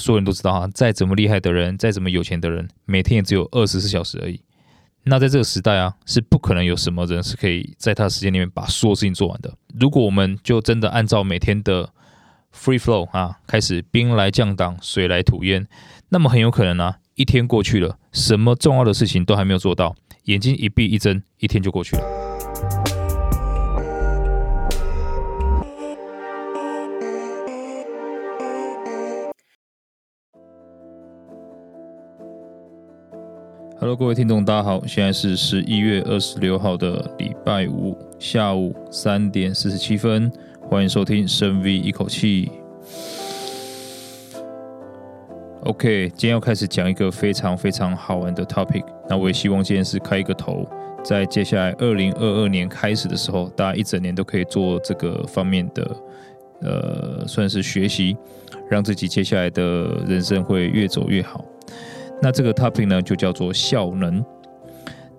所有人都知道啊，再怎么厉害的人，再怎么有钱的人，每天也只有二十四小时而已。那在这个时代啊，是不可能有什么人是可以在他的时间里面把所有事情做完的。如果我们就真的按照每天的 free flow 啊，开始兵来将挡，水来土掩，那么很有可能啊，一天过去了，什么重要的事情都还没有做到，眼睛一闭一睁，一天就过去了。Hello，各位听众，大家好，现在是十一月二十六号的礼拜五下午三点四十七分，欢迎收听深 V 一口气。OK，今天要开始讲一个非常非常好玩的 topic，那我也希望今天是开一个头，在接下来二零二二年开始的时候，大家一整年都可以做这个方面的，呃，算是学习，让自己接下来的人生会越走越好。那这个 topic 呢，就叫做效能。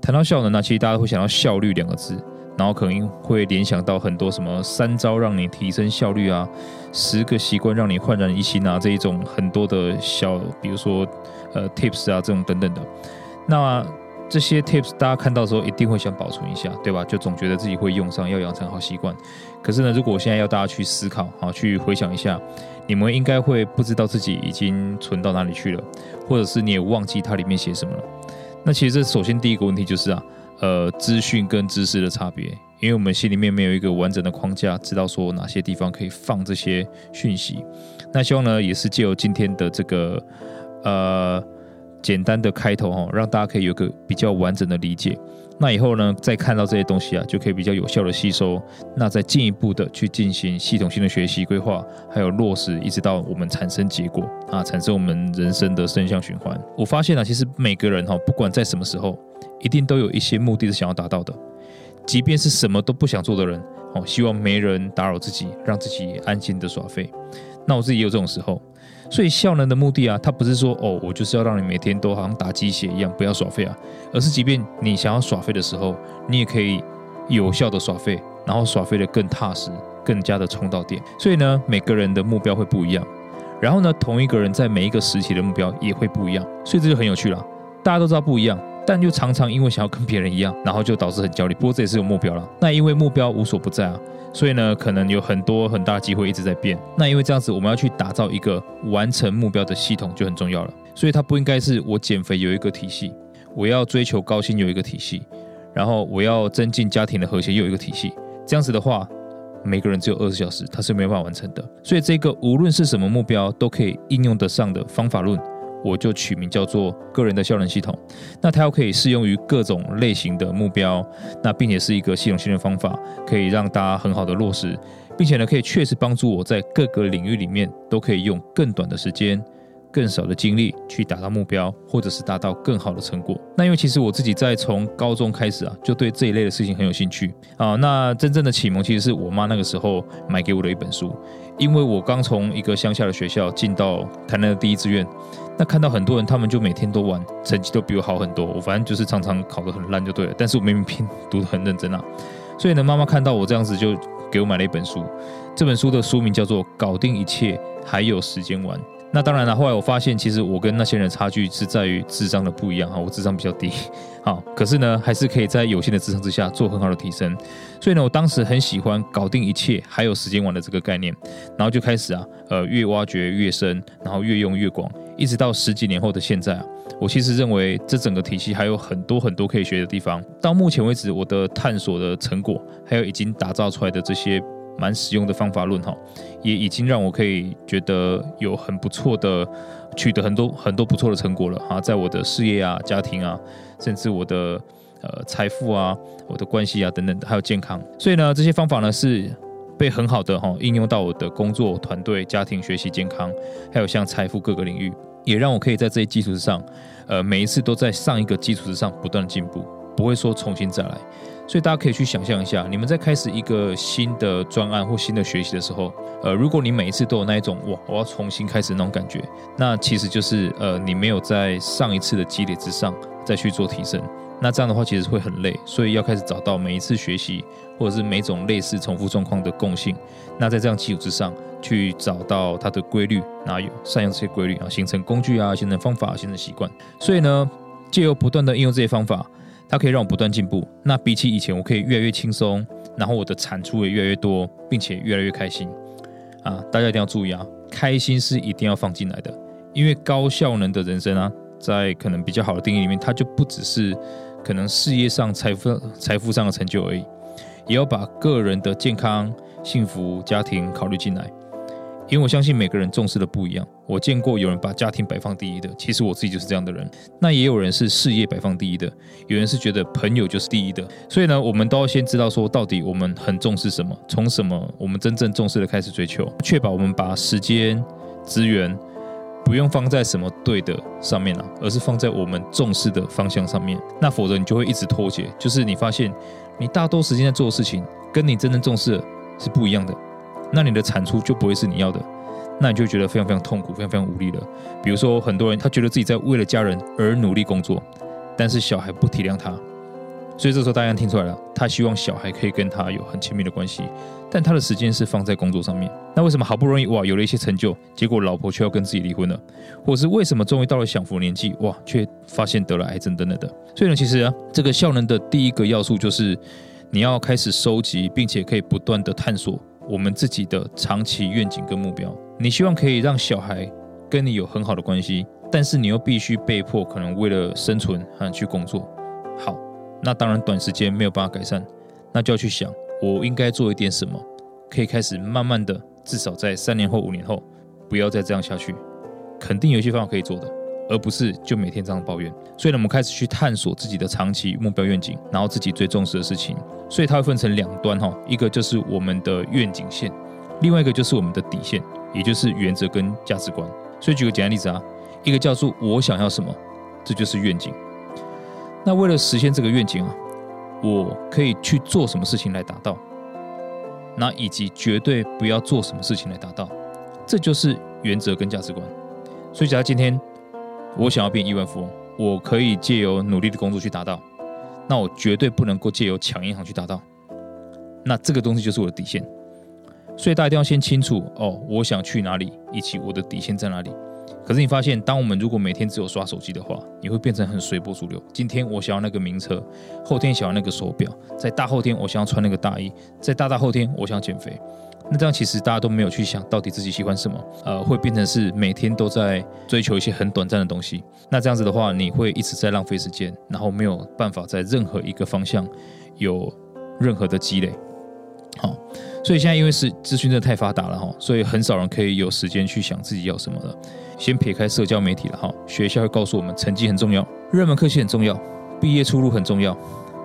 谈到效能呢，其实大家会想到效率两个字，然后可能会联想到很多什么三招让你提升效率啊，十个习惯让你焕然一新啊，这一种很多的小，比如说呃 tips 啊这种等等的。那这些 tips 大家看到的时候一定会想保存一下，对吧？就总觉得自己会用上，要养成好习惯。可是呢，如果我现在要大家去思考，好，去回想一下。你们应该会不知道自己已经存到哪里去了，或者是你也忘记它里面写什么了。那其实这首先第一个问题就是啊，呃，资讯跟知识的差别，因为我们心里面没有一个完整的框架，知道说哪些地方可以放这些讯息。那希望呢，也是借由今天的这个呃简单的开头哈，让大家可以有个比较完整的理解。那以后呢，再看到这些东西啊，就可以比较有效的吸收。那再进一步的去进行系统性的学习规划，还有落实，一直到我们产生结果啊，产生我们人生的正向循环。我发现啊，其实每个人哈，不管在什么时候，一定都有一些目的是想要达到的。即便是什么都不想做的人，哦，希望没人打扰自己，让自己安心的耍废。那我自己也有这种时候。所以效能的目的啊，它不是说哦，我就是要让你每天都好像打鸡血一样，不要耍废啊，而是即便你想要耍废的时候，你也可以有效的耍废，然后耍废的更踏实，更加的充到电。所以呢，每个人的目标会不一样，然后呢，同一个人在每一个时期的目标也会不一样，所以这就很有趣了。大家都知道不一样。但又常常因为想要跟别人一样，然后就导致很焦虑。不过这也是有目标了。那因为目标无所不在啊，所以呢，可能有很多很大机会一直在变。那因为这样子，我们要去打造一个完成目标的系统就很重要了。所以它不应该是我减肥有一个体系，我要追求高薪有一个体系，然后我要增进家庭的和谐又有一个体系。这样子的话，每个人只有二十小时，它是没办法完成的。所以这个无论是什么目标，都可以应用得上的方法论。我就取名叫做个人的效能系统，那它又可以适用于各种类型的目标，那并且是一个系统性的方法，可以让大家很好的落实，并且呢，可以确实帮助我在各个领域里面都可以用更短的时间。更少的精力去达到目标，或者是达到更好的成果。那因为其实我自己在从高中开始啊，就对这一类的事情很有兴趣啊。那真正的启蒙其实是我妈那个时候买给我的一本书，因为我刚从一个乡下的学校进到台南的第一志愿，那看到很多人他们就每天都玩，成绩都比我好很多。我反正就是常常考得很烂就对了，但是我明明拼读得很认真啊。所以呢，妈妈看到我这样子，就给我买了一本书。这本书的书名叫做《搞定一切还有时间玩》。那当然了，后来我发现，其实我跟那些人差距是在于智商的不一样哈，我智商比较低，好，可是呢，还是可以在有限的智商之下做很好的提升。所以呢，我当时很喜欢搞定一切，还有时间玩的这个概念，然后就开始啊，呃，越挖掘越深，然后越用越广，一直到十几年后的现在啊，我其实认为这整个体系还有很多很多可以学的地方。到目前为止，我的探索的成果，还有已经打造出来的这些。蛮实用的方法论哈，也已经让我可以觉得有很不错的取得很多很多不错的成果了哈，在我的事业啊、家庭啊，甚至我的呃财富啊、我的关系啊等等，还有健康，所以呢，这些方法呢是被很好的哈应用到我的工作、团队、家庭、学习、健康，还有像财富各个领域，也让我可以在这些基础之上，呃，每一次都在上一个基础之上不断的进步，不会说重新再来。所以大家可以去想象一下，你们在开始一个新的专案或新的学习的时候，呃，如果你每一次都有那一种哇，我要重新开始那种感觉，那其实就是呃，你没有在上一次的积累之上再去做提升，那这样的话其实会很累，所以要开始找到每一次学习或者是每种类似重复状况的共性。那在这样基础之上，去找到它的规律，然后有善用这些规律啊，形成工具啊，形成方法，形成习惯。所以呢，借由不断的应用这些方法，它可以让我不断进步。那比起以前，我可以越来越轻松，然后我的产出也越来越多，并且越来越开心。啊，大家一定要注意啊，开心是一定要放进来的。因为高效能的人生啊，在可能比较好的定义里面，它就不只是可能事业上、财富、财富上的成就而已，也要把个人的健康、幸福、家庭考虑进来。因为我相信每个人重视的不一样。我见过有人把家庭摆放第一的，其实我自己就是这样的人。那也有人是事业摆放第一的，有人是觉得朋友就是第一的。所以呢，我们都要先知道说，到底我们很重视什么，从什么我们真正重视的开始追求，确保我们把时间、资源。不用放在什么对的上面啊，而是放在我们重视的方向上面。那否则你就会一直脱节，就是你发现你大多时间在做的事情，跟你真正重视的是不一样的，那你的产出就不会是你要的，那你就觉得非常非常痛苦，非常非常无力了。比如说很多人他觉得自己在为了家人而努力工作，但是小孩不体谅他。所以这时候大家听出来了，他希望小孩可以跟他有很亲密的关系，但他的时间是放在工作上面。那为什么好不容易哇有了一些成就，结果老婆却要跟自己离婚了？或是为什么终于到了享福年纪，哇，却发现得了癌症等等的？所以呢，其实啊，这个效能的第一个要素就是你要开始收集，并且可以不断的探索我们自己的长期愿景跟目标。你希望可以让小孩跟你有很好的关系，但是你又必须被迫可能为了生存啊去工作。好。那当然，短时间没有办法改善，那就要去想，我应该做一点什么，可以开始慢慢的，至少在三年后、五年后，不要再这样下去。肯定有一些方法可以做的，而不是就每天这样抱怨。所以呢，我们开始去探索自己的长期目标愿景，然后自己最重视的事情。所以它会分成两端哈，一个就是我们的愿景线，另外一个就是我们的底线，也就是原则跟价值观。所以举个简单例子啊，一个叫做我想要什么，这就是愿景。那为了实现这个愿景啊，我可以去做什么事情来达到？那以及绝对不要做什么事情来达到，这就是原则跟价值观。所以，假如今天我想要变亿万富翁，我可以借由努力的工作去达到，那我绝对不能够借由抢银行去达到。那这个东西就是我的底线。所以大家一定要先清楚哦，我想去哪里，以及我的底线在哪里。可是你发现，当我们如果每天只有刷手机的话，你会变成很随波逐流。今天我想要那个名车，后天想要那个手表，在大后天我想要穿那个大衣，在大大后天我想减肥。那这样其实大家都没有去想到底自己喜欢什么，呃，会变成是每天都在追求一些很短暂的东西。那这样子的话，你会一直在浪费时间，然后没有办法在任何一个方向有任何的积累。好，所以现在因为是资讯真的太发达了哈，所以很少人可以有时间去想自己要什么了。先撇开社交媒体了哈，学校会告诉我们成绩很重要，热门科系很重要，毕业出路很重要。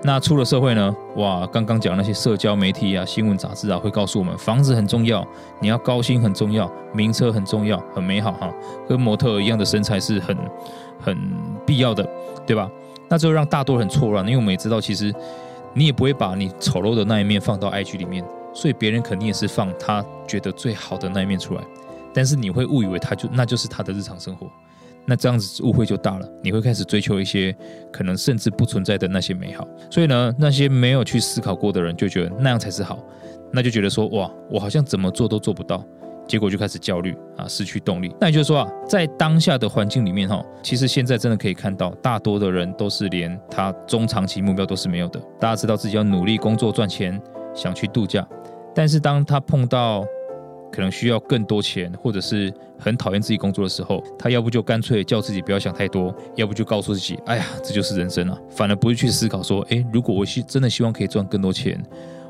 那出了社会呢？哇，刚刚讲那些社交媒体啊、新闻杂志啊，会告诉我们房子很重要，你要高薪很重要，名车很重要，很美好哈，跟模特一样的身材是很很必要的，对吧？那就让大多人错乱，因为我们也知道，其实你也不会把你丑陋的那一面放到 IG 里面，所以别人肯定也是放他觉得最好的那一面出来。但是你会误以为他就那就是他的日常生活，那这样子误会就大了。你会开始追求一些可能甚至不存在的那些美好。所以呢，那些没有去思考过的人就觉得那样才是好，那就觉得说哇，我好像怎么做都做不到，结果就开始焦虑啊，失去动力。那也就是说啊，在当下的环境里面哈，其实现在真的可以看到，大多的人都是连他中长期目标都是没有的。大家知道自己要努力工作赚钱，想去度假，但是当他碰到可能需要更多钱，或者是很讨厌自己工作的时候，他要不就干脆叫自己不要想太多，要不就告诉自己，哎呀，这就是人生啊，反而不会去思考说，诶，如果我希真的希望可以赚更多钱，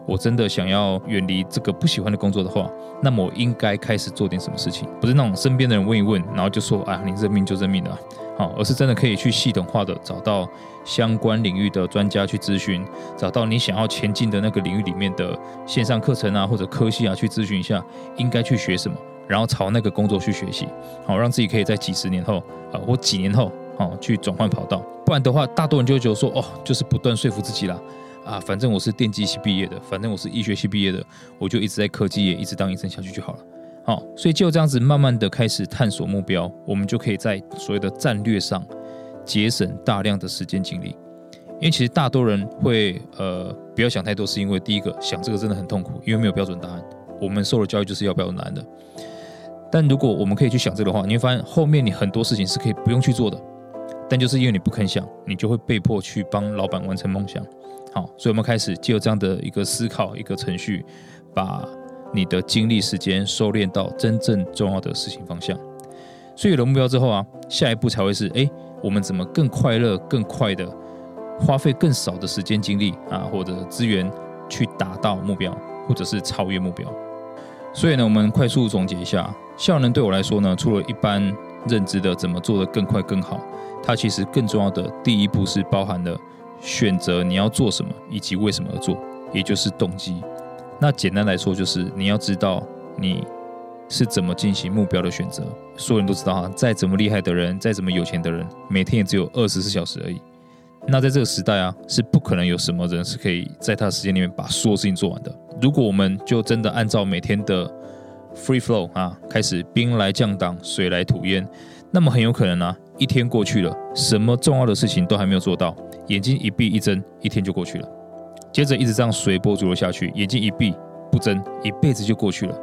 我真的想要远离这个不喜欢的工作的话，那么我应该开始做点什么事情，不是那种身边的人问一问，然后就说，啊，你认命就认命了。好，而是真的可以去系统化的找到相关领域的专家去咨询，找到你想要前进的那个领域里面的线上课程啊，或者科系啊，去咨询一下应该去学什么，然后朝那个工作去学习，好，让自己可以在几十年后啊，或几年后，好，去转换跑道。不然的话，大多人就会觉得说，哦，就是不断说服自己啦，啊，反正我是电机系毕业的，反正我是医学系毕业的，我就一直在科技业一直当医生下去就好了。好，所以就这样子慢慢的开始探索目标，我们就可以在所谓的战略上节省大量的时间精力。因为其实大多人会呃不要想太多，是因为第一个想这个真的很痛苦，因为没有标准答案。我们受的教育就是要标准答案的。但如果我们可以去想这个的话，你会发现后面你很多事情是可以不用去做的，但就是因为你不肯想，你就会被迫去帮老板完成梦想。好，所以我们开始借由这样的一个思考一个程序，把你的精力时间收敛到真正重要的事情方向。所以有了目标之后啊，下一步才会是哎，我们怎么更快乐、更快的花费更少的时间精力啊，或者资源去达到目标，或者是超越目标。所以呢，我们快速总结一下，效能对我来说呢，除了一般认知的怎么做得更快更好，它其实更重要的第一步是包含了选择你要做什么以及为什么而做，也就是动机。那简单来说，就是你要知道你。是怎么进行目标的选择？所有人都知道哈，再怎么厉害的人，再怎么有钱的人，每天也只有二十四小时而已。那在这个时代啊，是不可能有什么人是可以在他的时间里面把所有事情做完的。如果我们就真的按照每天的 free flow 啊，开始兵来将挡，水来土掩，那么很有可能、啊，一天过去了，什么重要的事情都还没有做到，眼睛一闭一睁，一天就过去了。接着一直这样随波逐流下去，眼睛一闭不睁，一辈子就过去了。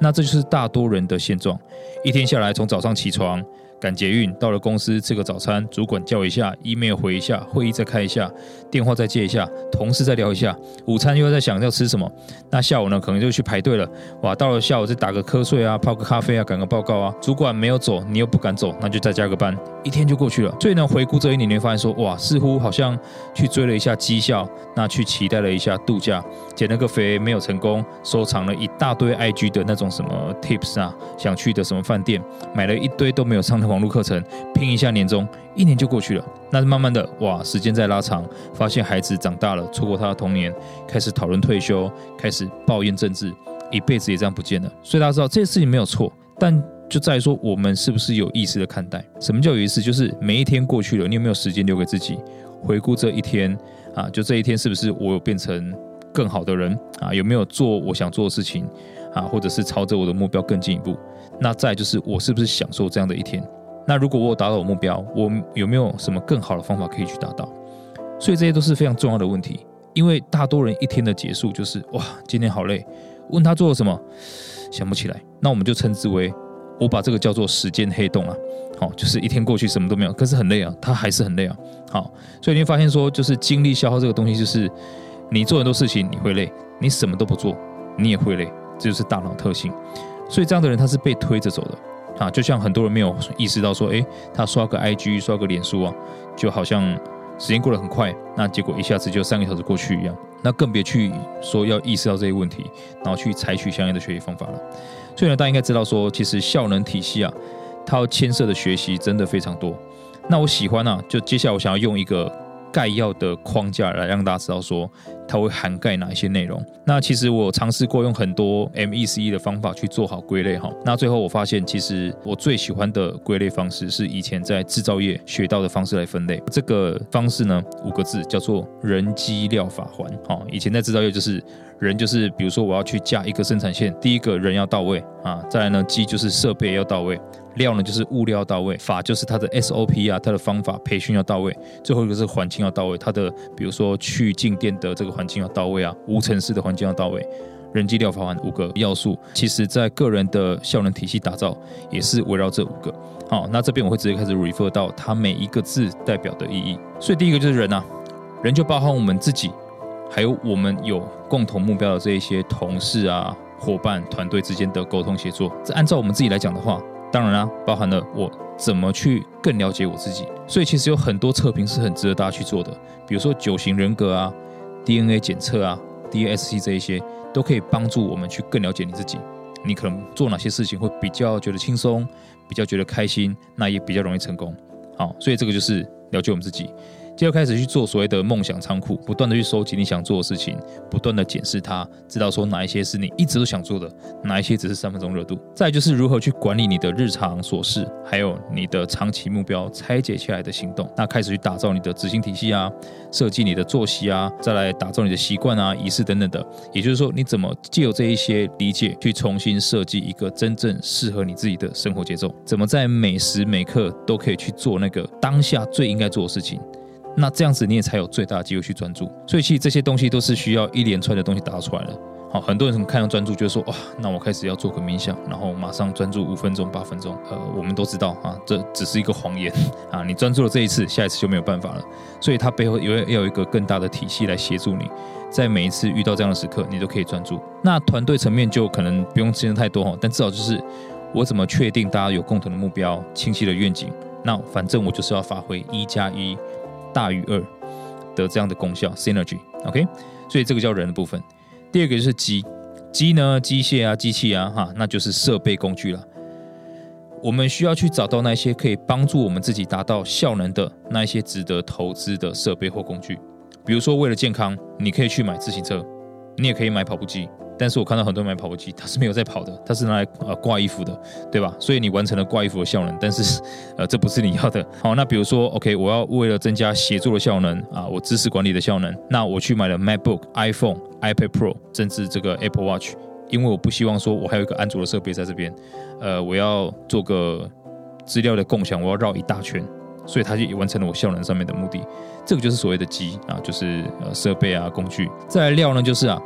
那这就是大多人的现状，一天下来，从早上起床，赶捷运，到了公司吃个早餐，主管叫一下，email 回一下，会议再开一下，电话再接一下，同事再聊一下，午餐又在想要吃什么。那下午呢，可能就去排队了。哇，到了下午再打个瞌睡啊，泡个咖啡啊，赶个报告啊。主管没有走，你又不敢走，那就再加个班，一天就过去了。所以呢，回顾这一年，你会发现说，哇，似乎好像去追了一下绩效，那去期待了一下度假，减了个肥没有成功，收藏了一大堆 IG 的那种什么 tips 啊，想去的什么饭店，买了一堆都没有上的。网络课程拼一下年终，一年就过去了。那慢慢的，哇，时间在拉长，发现孩子长大了，错过他的童年，开始讨论退休，开始抱怨政治，一辈子也这样不见了。所以大家知道这些事情没有错，但就在于说我们是不是有意识的看待？什么叫有意识？就是每一天过去了，你有没有时间留给自己，回顾这一天啊？就这一天是不是我有变成更好的人啊？有没有做我想做的事情啊？或者是朝着我的目标更进一步？那再就是我是不是享受这样的一天？那如果我达到我目标，我有没有什么更好的方法可以去达到？所以这些都是非常重要的问题。因为大多人一天的结束就是哇，今天好累。问他做了什么，想不起来。那我们就称之为，我把这个叫做时间黑洞啊。好，就是一天过去什么都没有，可是很累啊，他还是很累啊。好，所以你会发现说，就是精力消耗这个东西，就是你做很多事情你会累，你什么都不做你也会累，这就是大脑特性。所以这样的人他是被推着走的。啊，就像很多人没有意识到说，诶，他刷个 IG，刷个脸书啊，就好像时间过得很快，那结果一下子就三个小时过去一样。那更别去说要意识到这些问题，然后去采取相应的学习方法了。所以呢，大家应该知道说，其实效能体系啊，它要牵涉的学习真的非常多。那我喜欢啊，就接下来我想要用一个。概要的框架来让大家知道说它会涵盖哪一些内容。那其实我尝试过用很多 MECE 的方法去做好归类哈。那最后我发现，其实我最喜欢的归类方式是以前在制造业学到的方式来分类。这个方式呢，五个字叫做人机料法环。好，以前在制造业就是人就是比如说我要去架一个生产线，第一个人要到位啊，再来呢机就是设备要到位。料呢，就是物料要到位；法就是它的 SOP 啊，它的方法培训要到位；最后一个是环境要到位，它的比如说去静电的这个环境要到位啊，无尘室的环境要到位。人机料法环五个要素，其实在个人的效能体系打造也是围绕这五个。好，那这边我会直接开始 refer 到它每一个字代表的意义。所以第一个就是人啊，人就包含我们自己，还有我们有共同目标的这一些同事啊、伙伴、团队之间的沟通协作。这按照我们自己来讲的话。当然啦，包含了我怎么去更了解我自己，所以其实有很多测评是很值得大家去做的，比如说九型人格啊、DNA 检测啊、DSC 这一些，都可以帮助我们去更了解你自己。你可能做哪些事情会比较觉得轻松，比较觉得开心，那也比较容易成功。好，所以这个就是了解我们自己。就要开始去做所谓的梦想仓库，不断的去收集你想做的事情，不断的检视它，知道说哪一些是你一直都想做的，哪一些只是三分钟热度。再就是如何去管理你的日常琐事，还有你的长期目标拆解起来的行动。那开始去打造你的执行体系啊，设计你的作息啊，再来打造你的习惯啊、仪式等等的。也就是说，你怎么借由这一些理解，去重新设计一个真正适合你自己的生活节奏？怎么在每时每刻都可以去做那个当下最应该做的事情？那这样子你也才有最大的机会去专注。所以其实这些东西都是需要一连串的东西打出来的。好，很多人从看到专注，就是说哇，那我开始要做个冥想，然后马上专注五分钟、八分钟。呃，我们都知道啊，这只是一个谎言啊。你专注了这一次，下一次就没有办法了。所以它背后有要有一个更大的体系来协助你，在每一次遇到这样的时刻，你都可以专注。那团队层面就可能不用牵扯太多哈，但至少就是我怎么确定大家有共同的目标、清晰的愿景。那反正我就是要发挥一加一大于二的这样的功效，synergy，OK？所以这个叫人的部分。第二个就是机，机呢，机械啊，机器啊，哈，那就是设备工具了。我们需要去找到那些可以帮助我们自己达到效能的那一些值得投资的设备或工具。比如说，为了健康，你可以去买自行车，你也可以买跑步机。但是我看到很多人买跑步机，它是没有在跑的，它是拿来呃挂衣服的，对吧？所以你完成了挂衣服的效能，但是 呃这不是你要的。好，那比如说，OK，我要为了增加协作的效能啊，我知识管理的效能，那我去买了 MacBook、iPhone、iPad Pro，甚至这个 Apple Watch，因为我不希望说我还有一个安卓的设备在这边，呃，我要做个资料的共享，我要绕一大圈，所以它就完成了我效能上面的目的。这个就是所谓的机啊，就是呃设备啊工具。再来料呢，就是啊。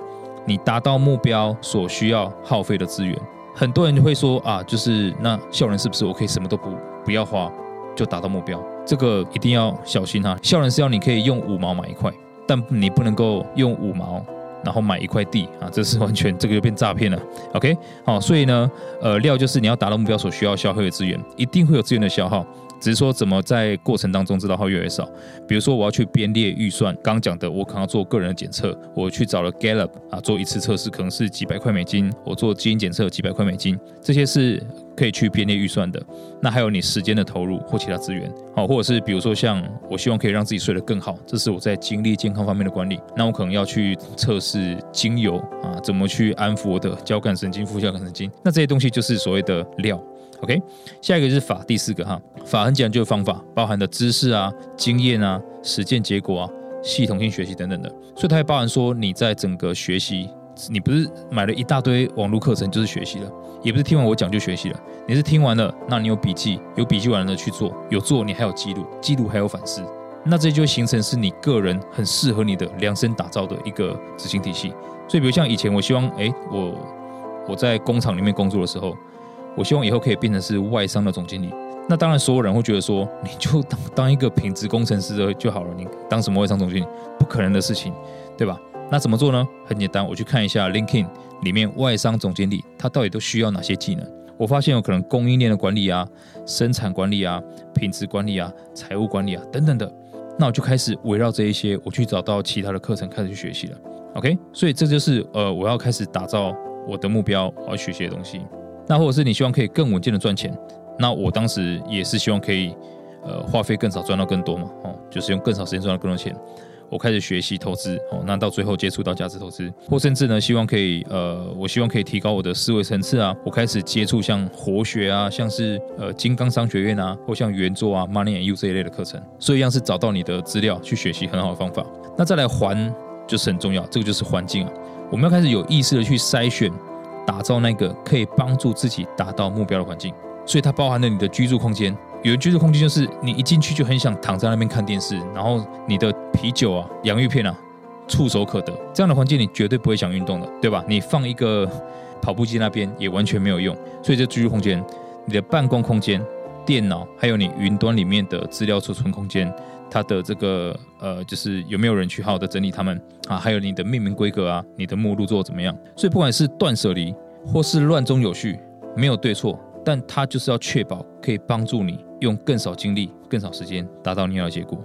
你达到目标所需要耗费的资源，很多人就会说啊，就是那效能是不是我可以什么都不不要花就达到目标？这个一定要小心哈。效能是要你可以用五毛买一块，但你不能够用五毛然后买一块地啊，这是完全这个就变诈骗了。OK，好，所以呢，呃，料就是你要达到目标所需要消耗的资源，一定会有资源的消耗。只是说怎么在过程当中知道它越来越少。比如说我要去编列预算，刚讲的我可能要做个人的检测，我去找了 Gallup 啊做一次测试可能是几百块美金，我做基因检测几百块美金，这些是可以去编列预算的。那还有你时间的投入或其他资源，好，或者是比如说像我希望可以让自己睡得更好，这是我在精力健康方面的管理，那我可能要去测试精油啊，怎么去安抚我的交感神经、副交感神经，那这些东西就是所谓的料。OK，下一个是法，第四个哈，法很讲究，方法，包含的知识啊、经验啊、实践结果啊、系统性学习等等的，所以它还包含说你在整个学习，你不是买了一大堆网络课程就是学习了，也不是听完我讲就学习了，你是听完了，那你有笔记，有笔记完了去做，有做你还有记录，记录还有反思，那这就会形成是你个人很适合你的量身打造的一个执行体系。所以比如像以前我希望，哎，我我在工厂里面工作的时候。我希望以后可以变成是外商的总经理。那当然，所有人会觉得说，你就当当一个品质工程师的就好了。你当什么外商总经理？不可能的事情，对吧？那怎么做呢？很简单，我去看一下 LinkedIn 里面外商总经理他到底都需要哪些技能。我发现有可能供应链的管理啊、生产管理啊、品质管理啊、财务管理啊等等的。那我就开始围绕这一些，我去找到其他的课程开始去学习了。OK，所以这就是呃，我要开始打造我的目标，我要学习的东西。那或者是你希望可以更稳健的赚钱，那我当时也是希望可以，呃，花费更少赚到更多嘛，哦，就是用更少时间赚到更多钱。我开始学习投资，哦，那到最后接触到价值投资，或甚至呢，希望可以，呃，我希望可以提高我的思维层次啊。我开始接触像活学啊，像是呃金刚商学院啊，或像圆桌啊、Money and You 这一类的课程。所以一样是找到你的资料去学习很好的方法。那再来环就是很重要，这个就是环境啊，我们要开始有意识的去筛选。打造那个可以帮助自己达到目标的环境，所以它包含了你的居住空间。有的居住空间就是你一进去就很想躺在那边看电视，然后你的啤酒啊、洋芋片啊触手可得，这样的环境你绝对不会想运动的，对吧？你放一个跑步机那边也完全没有用。所以这居住空间、你的办公空间、电脑，还有你云端里面的资料储存空间。它的这个呃，就是有没有人去好好的整理它们啊？还有你的命名规格啊，你的目录做怎么样？所以不管是断舍离或是乱中有序，没有对错，但它就是要确保可以帮助你用更少精力、更少时间达到你要的结果。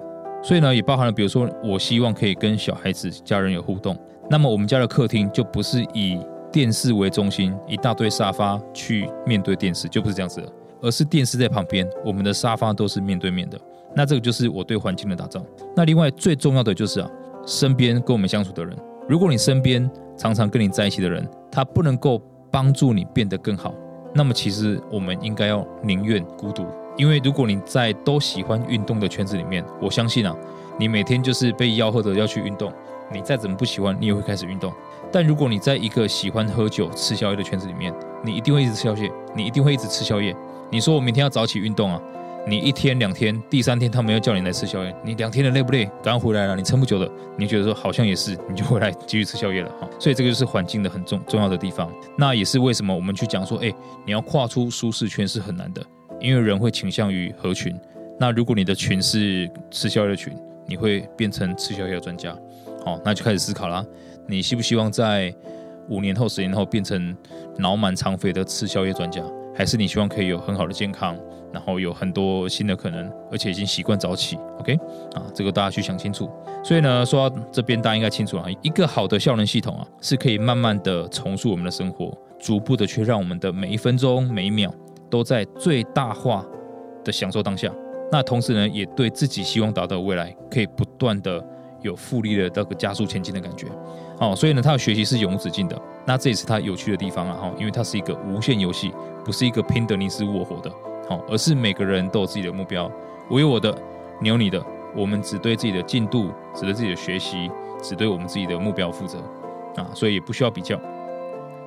所以呢，也包含了比如说，我希望可以跟小孩子、家人有互动，那么我们家的客厅就不是以电视为中心，一大堆沙发去面对电视，就不是这样子的，而是电视在旁边，我们的沙发都是面对面的。那这个就是我对环境的打造。那另外最重要的就是啊，身边跟我们相处的人，如果你身边常常跟你在一起的人，他不能够帮助你变得更好，那么其实我们应该要宁愿孤独。因为如果你在都喜欢运动的圈子里面，我相信啊，你每天就是被吆喝着要去运动，你再怎么不喜欢，你也会开始运动。但如果你在一个喜欢喝酒、吃宵夜的圈子里面，你一定会一直吃宵夜，你一定会一直吃宵夜。你说我明天要早起运动啊？你一天两天，第三天他们要叫你来吃宵夜，你两天的累不累？刚回来了，你撑不久的，你觉得说好像也是，你就回来继续吃宵夜了哈。所以这个就是环境的很重重要的地方。那也是为什么我们去讲说，哎，你要跨出舒适圈是很难的，因为人会倾向于合群。那如果你的群是吃宵夜的群，你会变成吃宵夜的专家。好，那就开始思考啦。你希不希望在五年后、十年后变成脑满肠肥的吃宵夜专家？还是你希望可以有很好的健康，然后有很多新的可能，而且已经习惯早起，OK？啊，这个大家去想清楚。所以呢，说到这边，大家应该清楚啊，一个好的效能系统啊，是可以慢慢的重塑我们的生活，逐步的去让我们的每一分钟、每一秒都在最大化的享受当下。那同时呢，也对自己希望达到未来，可以不断的有复利的这个加速前进的感觉。哦，所以呢，他的学习是永无止境的。那这也是他有趣的地方啊，哈，因为它是一个无限游戏，不是一个拼得你死我活的，而是每个人都有自己的目标，我有我的，你有你的，我们只对自己的进度，只对自己的学习，只对我们自己的目标负责，啊，所以也不需要比较。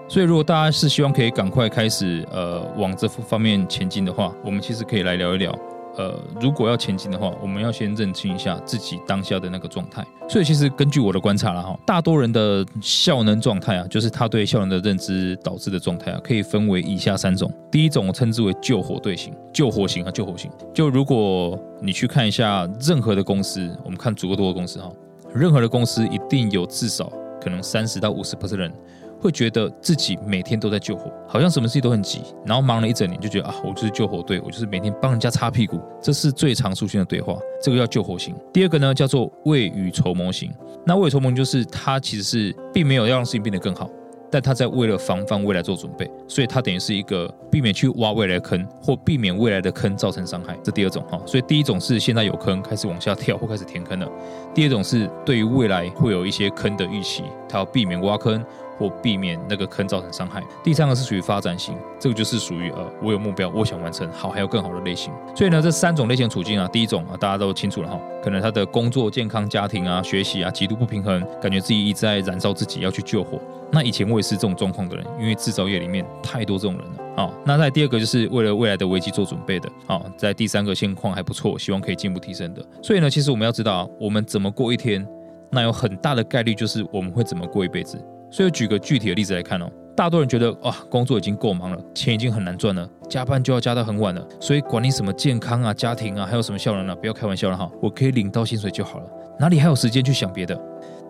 所以如果大家是希望可以赶快开始，呃，往这方面前进的话，我们其实可以来聊一聊。呃，如果要前进的话，我们要先认清一下自己当下的那个状态。所以，其实根据我的观察了哈，大多人的效能状态啊，就是他对效能的认知导致的状态啊，可以分为以下三种。第一种我称之为救火队型，救火型啊，救火型。就如果你去看一下任何的公司，我们看足够多的公司哈，任何的公司一定有至少可能三十到五十 percent。会觉得自己每天都在救火，好像什么事情都很急，然后忙了一整年就觉得啊，我就是救火队，我就是每天帮人家擦屁股，这是最常出现的对话。这个叫救火型。第二个呢，叫做未雨绸缪型。那未雨绸缪就是他其实是并没有要让事情变得更好，但他在为了防范未来做准备，所以他等于是一个避免去挖未来的坑，或避免未来的坑造成伤害。这第二种哈，所以第一种是现在有坑开始往下跳或开始填坑了，第二种是对于未来会有一些坑的预期，他要避免挖坑。或避免那个坑造成伤害。第三个是属于发展型，这个就是属于呃，我有目标，我想完成，好，还有更好的类型。所以呢，这三种类型处境啊，第一种啊，大家都清楚了哈，可能他的工作、健康、家庭啊、学习啊，极度不平衡，感觉自己一直在燃烧自己，要去救火。那以前我也是这种状况的人，因为制造业里面太多这种人了啊。那在第二个就是为了未来的危机做准备的啊，在第三个现况还不错，希望可以进一步提升的。所以呢，其实我们要知道，我们怎么过一天，那有很大的概率就是我们会怎么过一辈子。所以举个具体的例子来看哦，大多人觉得哇，工作已经够忙了，钱已经很难赚了，加班就要加到很晚了，所以管你什么健康啊、家庭啊，还有什么效能啊，不要开玩笑了哈，我可以领到薪水就好了，哪里还有时间去想别的？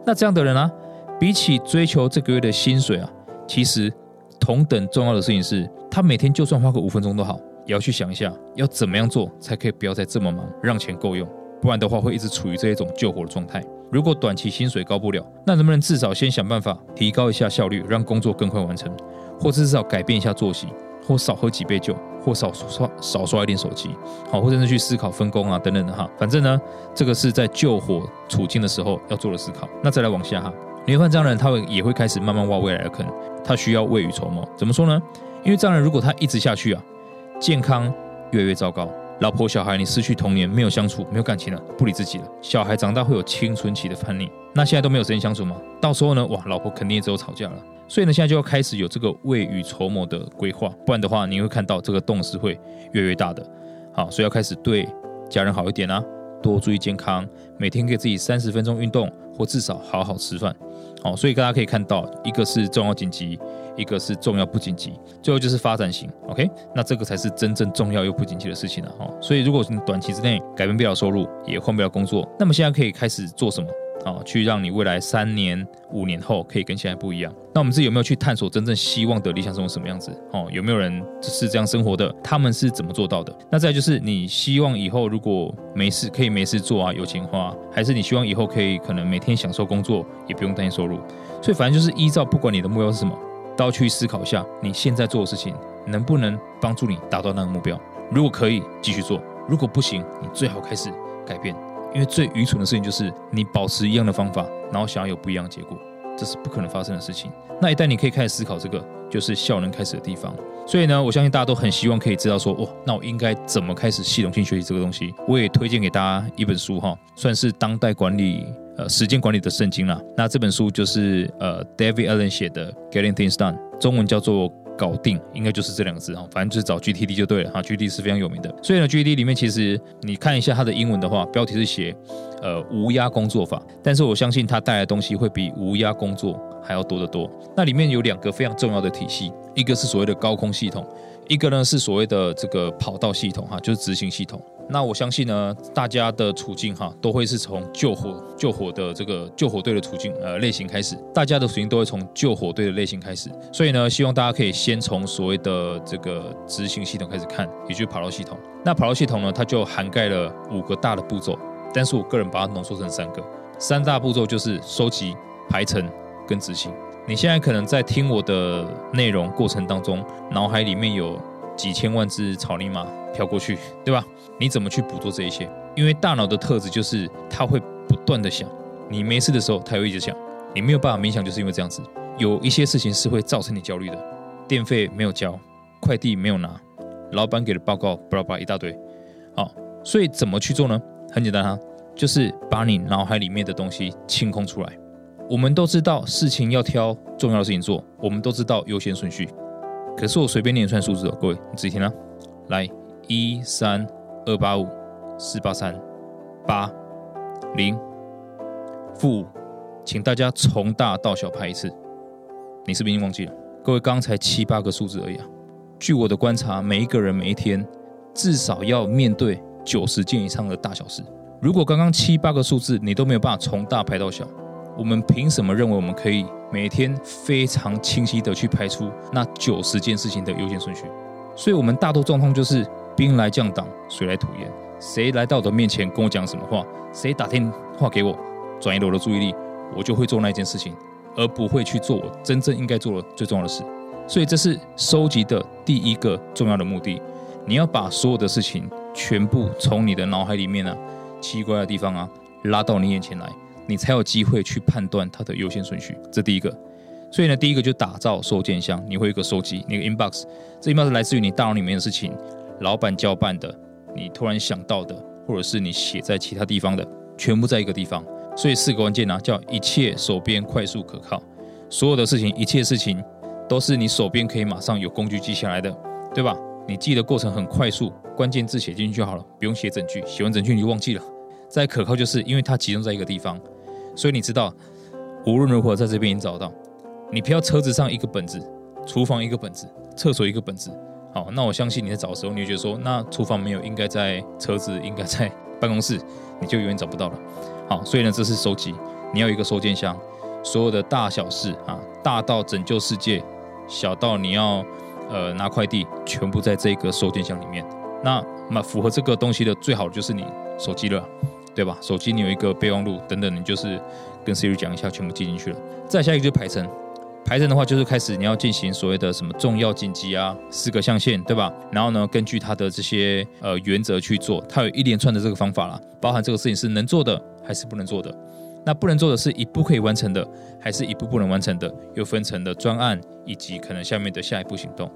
那这样的人啊，比起追求这个月的薪水啊，其实同等重要的事情是，他每天就算花个五分钟都好，也要去想一下，要怎么样做才可以不要再这么忙，让钱够用。不然的话，会一直处于这一种救火的状态。如果短期薪水高不了，那能不能至少先想办法提高一下效率，让工作更快完成，或至少改变一下作息，或少喝几杯酒，或少刷少刷一点手机，好，或者是去思考分工啊等等的哈。反正呢，这个是在救火处境的时候要做的思考。那再来往下哈，你会看这样的人，他会也会开始慢慢挖未来的坑，他需要未雨绸缪。怎么说呢？因为这样的人如果他一直下去啊，健康越来越糟糕。老婆小孩，你失去童年，没有相处，没有感情了，不理自己了。小孩长大会有青春期的叛逆，那现在都没有时间相处吗？到时候呢？哇，老婆肯定也只有吵架了。所以呢，现在就要开始有这个未雨绸缪的规划，不然的话，你会看到这个洞是会越来越大的。好，所以要开始对家人好一点啊，多注意健康，每天给自己三十分钟运动，或至少好好吃饭。好，所以大家可以看到，一个是重要紧急。一个是重要不紧急，最后就是发展型，OK，那这个才是真正重要又不紧急的事情了哦。所以如果你短期之内改变不了收入，也换不了工作，那么现在可以开始做什么啊？去让你未来三年、五年后可以跟现在不一样。那我们自己有没有去探索真正希望的理想生活什么样子？哦，有没有人是这样生活的？他们是怎么做到的？那再就是你希望以后如果没事可以没事做啊，有钱花，还是你希望以后可以可能每天享受工作，也不用担心收入？所以反正就是依照不管你的目标是什么。都要去思考一下，你现在做的事情能不能帮助你达到那个目标？如果可以，继续做；如果不行，你最好开始改变。因为最愚蠢的事情就是你保持一样的方法，然后想要有不一样的结果，这是不可能发生的事情。那一旦你可以开始思考这个，就是效能开始的地方。所以呢，我相信大家都很希望可以知道说，哦，那我应该怎么开始系统性学习这个东西？我也推荐给大家一本书哈，算是当代管理。呃，时间管理的圣经啦，那这本书就是呃，David Allen 写的《Getting Things Done》，中文叫做《搞定，应该就是这两个字哈，反正就是找 GTD 就对了哈，GTD 是非常有名的。所以呢，GTD 里面其实你看一下它的英文的话，标题是写呃无压工作法，但是我相信它带来的东西会比无压工作还要多得多。那里面有两个非常重要的体系，一个是所谓的高空系统，一个呢是所谓的这个跑道系统哈，就是执行系统。那我相信呢，大家的处境哈，都会是从救火救火的这个救火队的处境呃类型开始，大家的处境都会从救火队的类型开始。所以呢，希望大家可以先从所谓的这个执行系统开始看，也就是跑道系统。那跑道系统呢，它就涵盖了五个大的步骤，但是我个人把它浓缩成三个，三大步骤就是收集、排程跟执行。你现在可能在听我的内容过程当中，脑海里面有几千万只草泥马飘过去，对吧？你怎么去捕捉这一些？因为大脑的特质就是它会不断的想，你没事的时候，它又一直想。你没有办法冥想，就是因为这样子。有一些事情是会造成你焦虑的，电费没有交，快递没有拿，老板给的报告巴拉巴拉一大堆。好，所以怎么去做呢？很简单哈，就是把你脑海里面的东西清空出来。我们都知道事情要挑重要的事情做，我们都知道优先顺序。可是我随便念一串数字哦，各位你仔细听啊，来一三。二八五四八三八零负五，请大家从大到小拍一次。你是不是已经忘记了？各位刚才七八个数字而已啊。据我的观察，每一个人每一天至少要面对九十件以上的大小事。如果刚刚七八个数字你都没有办法从大排到小，我们凭什么认为我们可以每天非常清晰的去排出那九十件事情的优先顺序？所以，我们大多状况就是。兵来将挡，水来土掩。谁来到我的面前跟我讲什么话？谁打电话给我，转移了我的注意力，我就会做那件事情，而不会去做我真正应该做的最重要的事。所以这是收集的第一个重要的目的。你要把所有的事情全部从你的脑海里面啊，奇怪的地方啊，拉到你眼前来，你才有机会去判断它的优先顺序。这第一个。所以呢，第一个就打造收件箱，你会有一个收集，那个 inbox，这 inbox 来自于你大脑里面的事情。老板交办的，你突然想到的，或者是你写在其他地方的，全部在一个地方。所以四个关键呢，叫一切手边快速可靠，所有的事情，一切事情都是你手边可以马上有工具记下来的，对吧？你记的过程很快速，关键字写进去就好了，不用写整句，写完整句你就忘记了。再可靠就是因为它集中在一个地方，所以你知道无论如何在这边已经找到。你不要车子上一个本子，厨房一个本子，厕所一个本子。好，那我相信你在找的时候，你就觉得说，那厨房没有，应该在车子，应该在办公室，你就永远找不到了。好，所以呢，这是收集，你要一个收件箱，所有的大小事啊，大到拯救世界，小到你要呃拿快递，全部在这个收件箱里面。那那符合这个东西的最好的就是你手机了，对吧？手机你有一个备忘录等等，你就是跟 Siri 讲一下，全部记进去了。再下一个就是排程。排程的话，就是开始你要进行所谓的什么重要紧急啊，四个象限，对吧？然后呢，根据它的这些呃原则去做，它有一连串的这个方法啦，包含这个事情是能做的还是不能做的。那不能做的是一步可以完成的，还是一步不能完成的，又分成的专案以及可能下面的下一步行动。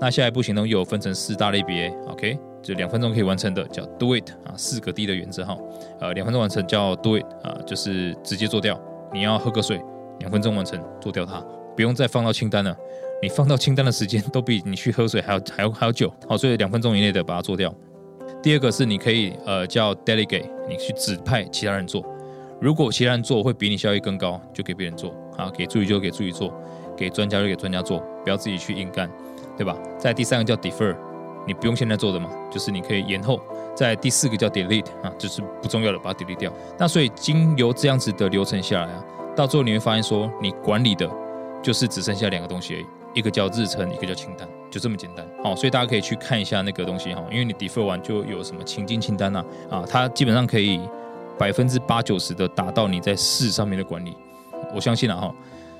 那下一步行动又有分成四大类别，OK，就两分钟可以完成的叫 Do It 啊，四个 D 的原则哈，呃，两分钟完成叫 Do It 啊，就是直接做掉。你要喝个水，两分钟完成做掉它。不用再放到清单了，你放到清单的时间都比你去喝水还要 还要还要久。好，所以两分钟以内的把它做掉。第二个是你可以呃叫 delegate，你去指派其他人做。如果其他人做会比你效益更高，就给别人做。啊，给助理就给助理做，给专家就给专家做，不要自己去硬干，对吧？再第三个叫 defer，你不用现在做的嘛，就是你可以延后。在第四个叫 delete 啊，就是不重要的把它 delete 掉。那所以经由这样子的流程下来啊，到最后你会发现说你管理的。就是只剩下两个东西而已，一个叫日程，一个叫清单，就这么简单。好，所以大家可以去看一下那个东西哈，因为你 defer 完就有什么情境清单呐，啊，它基本上可以百分之八九十的达到你在事上面的管理。我相信啊哈，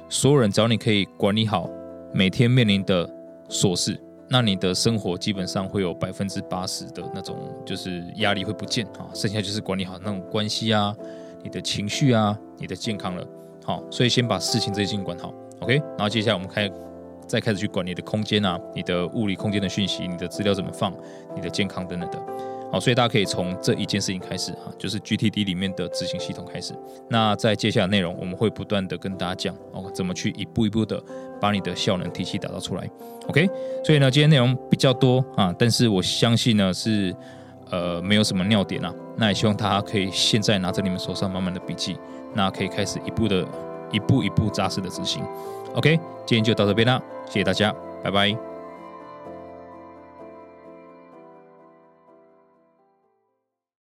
所有人只要你可以管理好每天面临的琐事，那你的生活基本上会有百分之八十的那种就是压力会不见啊，剩下就是管理好那种关系啊、你的情绪啊、你的健康了。好，所以先把事情这些事情管好。OK，然后接下来我们开，再开始去管你的空间啊，你的物理空间的讯息，你的资料怎么放，你的健康等等的。好，所以大家可以从这一件事情开始啊，就是 GTD 里面的执行系统开始。那在接下来内容，我们会不断的跟大家讲哦，怎么去一步一步的把你的效能体系打造出来。OK，所以呢，今天内容比较多啊，但是我相信呢是呃没有什么尿点啊。那也希望大家可以现在拿着你们手上满满的笔记，那可以开始一步的一步一步扎实的执行。OK，今天就到这边啦，谢谢大家，拜拜。